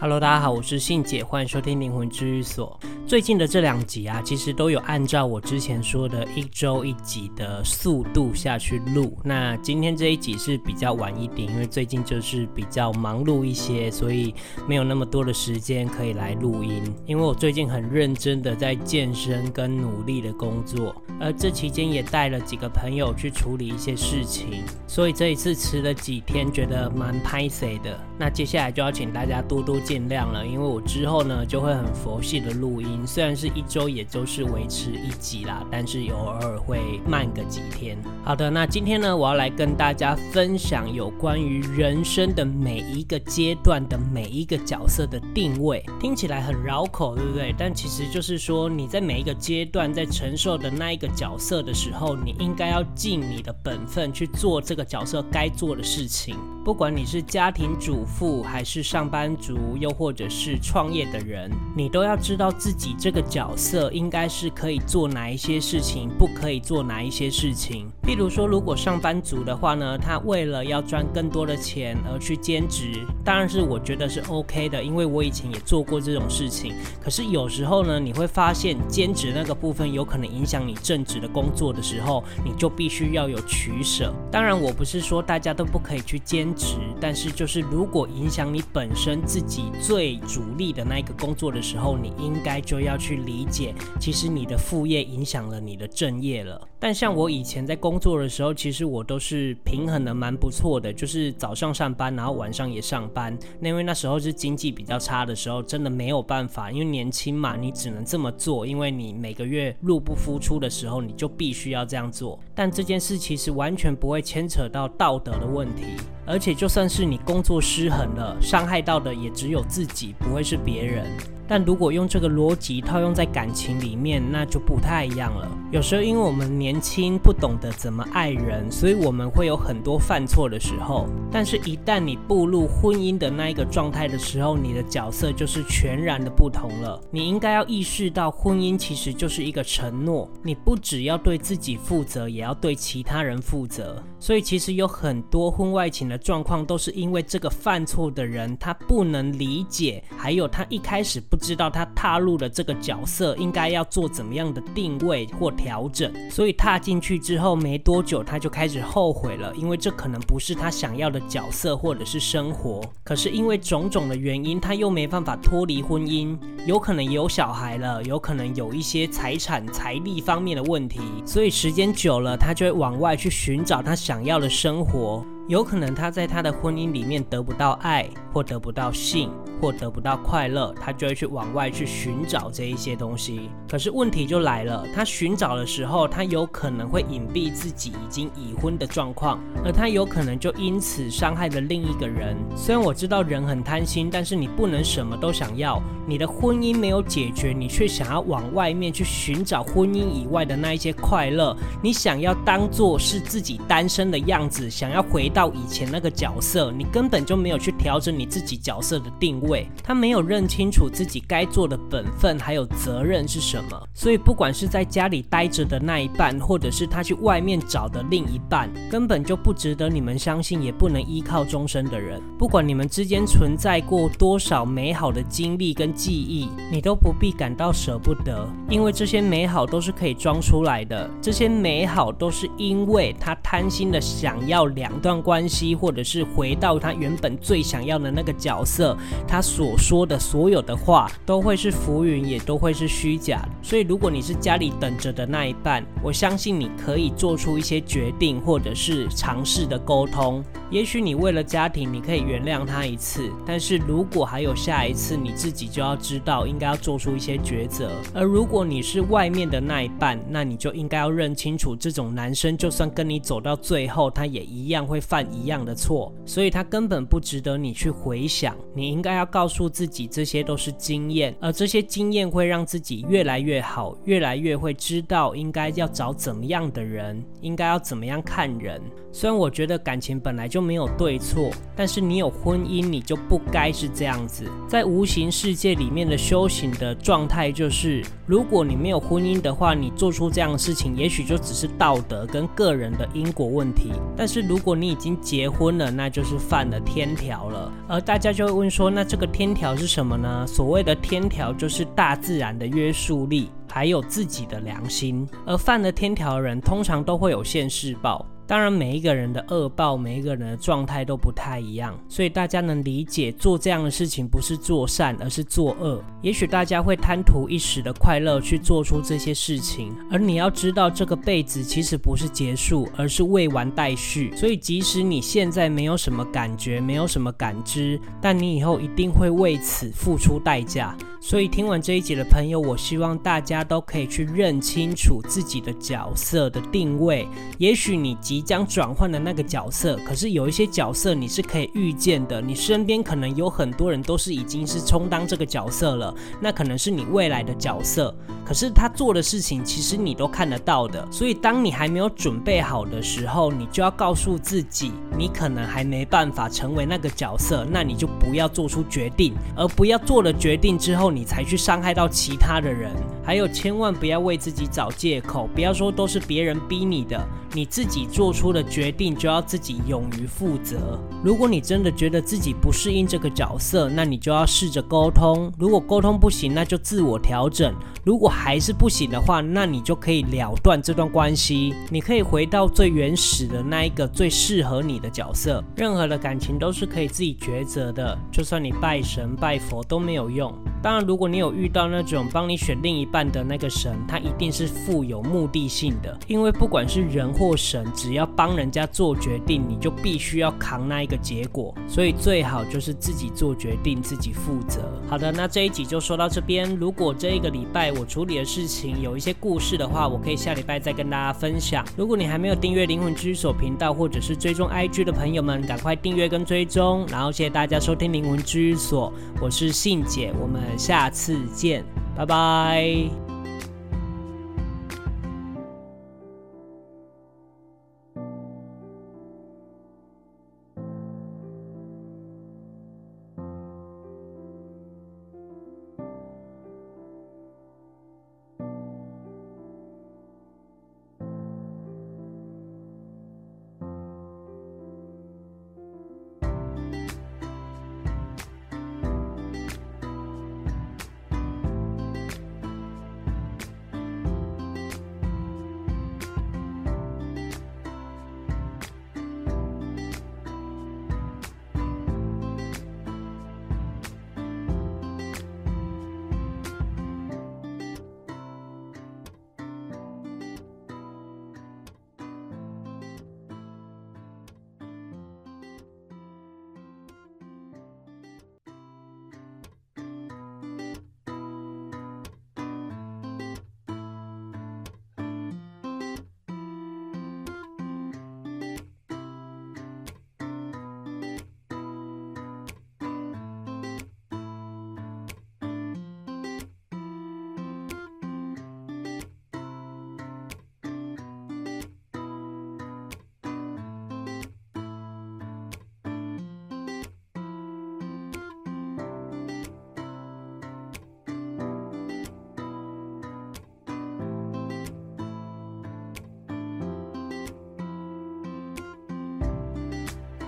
Hello，大家好，我是信姐，欢迎收听灵魂治愈所。最近的这两集啊，其实都有按照我之前说的一周一集的速度下去录。那今天这一集是比较晚一点，因为最近就是比较忙碌一些，所以没有那么多的时间可以来录音。因为我最近很认真的在健身跟努力的工作，而这期间也带了几个朋友去处理一些事情，所以这一次迟了几天，觉得蛮拍谢的。那接下来就要请大家多多。见谅了，因为我之后呢就会很佛系的录音，虽然是一周也就是维持一集啦，但是偶尔会慢个几天。好的，那今天呢我要来跟大家分享有关于人生的每一个阶段的每一个角色的定位，听起来很绕口，对不对？但其实就是说你在每一个阶段在承受的那一个角色的时候，你应该要尽你的本分去做这个角色该做的事情，不管你是家庭主妇还是上班族。又或者是创业的人，你都要知道自己你这个角色应该是可以做哪一些事情，不可以做哪一些事情。譬如说，如果上班族的话呢，他为了要赚更多的钱而去兼职，当然是我觉得是 OK 的，因为我以前也做过这种事情。可是有时候呢，你会发现兼职那个部分有可能影响你正职的工作的时候，你就必须要有取舍。当然，我不是说大家都不可以去兼职，但是就是如果影响你本身自己。最主力的那一个工作的时候，你应该就要去理解，其实你的副业影响了你的正业了。但像我以前在工作的时候，其实我都是平衡的蛮不错的，就是早上上班，然后晚上也上班。那因为那时候是经济比较差的时候，真的没有办法，因为年轻嘛，你只能这么做，因为你每个月入不敷出的时候，你就必须要这样做。但这件事其实完全不会牵扯到道德的问题。而且就算是你工作失衡了，伤害到的也只有自己，不会是别人。但如果用这个逻辑套用在感情里面，那就不太一样了。有时候因为我们年轻，不懂得怎么爱人，所以我们会有很多犯错的时候。但是，一旦你步入婚姻的那一个状态的时候，你的角色就是全然的不同了。你应该要意识到，婚姻其实就是一个承诺，你不只要对自己负责，也要对其他人负责。所以，其实有很多婚外情的状况，都是因为这个犯错的人他不能理解，还有他一开始不。知道他踏入了这个角色，应该要做怎么样的定位或调整，所以踏进去之后没多久，他就开始后悔了，因为这可能不是他想要的角色或者是生活。可是因为种种的原因，他又没办法脱离婚姻，有可能有小孩了，有可能有一些财产财力方面的问题，所以时间久了，他就会往外去寻找他想要的生活。有可能他在他的婚姻里面得不到爱，或得不到性，或得不到快乐，他就会去往外去寻找这一些东西。可是问题就来了，他寻找的时候，他有可能会隐蔽自己已经已婚的状况，而他有可能就因此伤害了另一个人。虽然我知道人很贪心，但是你不能什么都想要。你的婚姻没有解决，你却想要往外面去寻找婚姻以外的那一些快乐，你想要当做是自己单身的样子，想要回到。到以前那个角色，你根本就没有去调整你自己角色的定位，他没有认清楚自己该做的本分还有责任是什么，所以不管是在家里待着的那一半，或者是他去外面找的另一半，根本就不值得你们相信，也不能依靠终身的人。不管你们之间存在过多少美好的经历跟记忆，你都不必感到舍不得，因为这些美好都是可以装出来的，这些美好都是因为他贪心的想要两段。关系，或者是回到他原本最想要的那个角色，他所说的所有的话都会是浮云，也都会是虚假。所以，如果你是家里等着的那一半，我相信你可以做出一些决定，或者是尝试的沟通。也许你为了家庭，你可以原谅他一次，但是如果还有下一次，你自己就要知道应该要做出一些抉择。而如果你是外面的那一半，那你就应该要认清楚，这种男生就算跟你走到最后，他也一样会犯一样的错，所以他根本不值得你去回想。你应该要告诉自己，这些都是经验，而这些经验会让自己越来越好，越来越会知道应该要找怎么样的人，应该要怎么样看人。虽然我觉得感情本来就没有对错，但是你有婚姻，你就不该是这样子。在无形世界里面的修行的状态就是，如果你没有婚姻的话，你做出这样的事情，也许就只是道德跟个人的因果问题。但是如果你已经结婚了，那就是犯了天条了。而大家就会问说，那这个天条是什么呢？所谓的天条就是大自然的约束力，还有自己的良心。而犯了天条的人，通常都会有现世报。当然，每一个人的恶报，每一个人的状态都不太一样，所以大家能理解做这样的事情不是做善，而是做恶。也许大家会贪图一时的快乐去做出这些事情，而你要知道，这个辈子其实不是结束，而是未完待续。所以，即使你现在没有什么感觉，没有什么感知，但你以后一定会为此付出代价。所以听完这一集的朋友，我希望大家都可以去认清楚自己的角色的定位。也许你即将转换的那个角色，可是有一些角色你是可以预见的。你身边可能有很多人都是已经是充当这个角色了，那可能是你未来的角色。可是他做的事情，其实你都看得到的。所以当你还没有准备好的时候，你就要告诉自己，你可能还没办法成为那个角色，那你就不要做出决定，而不要做了决定之后。你才去伤害到其他的人，还有千万不要为自己找借口，不要说都是别人逼你的，你自己做出的决定就要自己勇于负责。如果你真的觉得自己不适应这个角色，那你就要试着沟通。如果沟通不行，那就自我调整。如果还是不行的话，那你就可以了断这段关系。你可以回到最原始的那一个最适合你的角色。任何的感情都是可以自己抉择的，就算你拜神拜佛都没有用。当然，如果你有遇到那种帮你选另一半的那个神，他一定是富有目的性的。因为不管是人或神，只要帮人家做决定，你就必须要扛那一个结果。所以最好就是自己做决定，自己负责。好的，那这一集就说到这边。如果这一个礼拜我处理的事情有一些故事的话，我可以下礼拜再跟大家分享。如果你还没有订阅灵魂居所频道，或者是追踪 IG 的朋友们，赶快订阅跟追踪。然后谢谢大家收听灵魂居所，我是信姐，我们们。下次见，拜拜。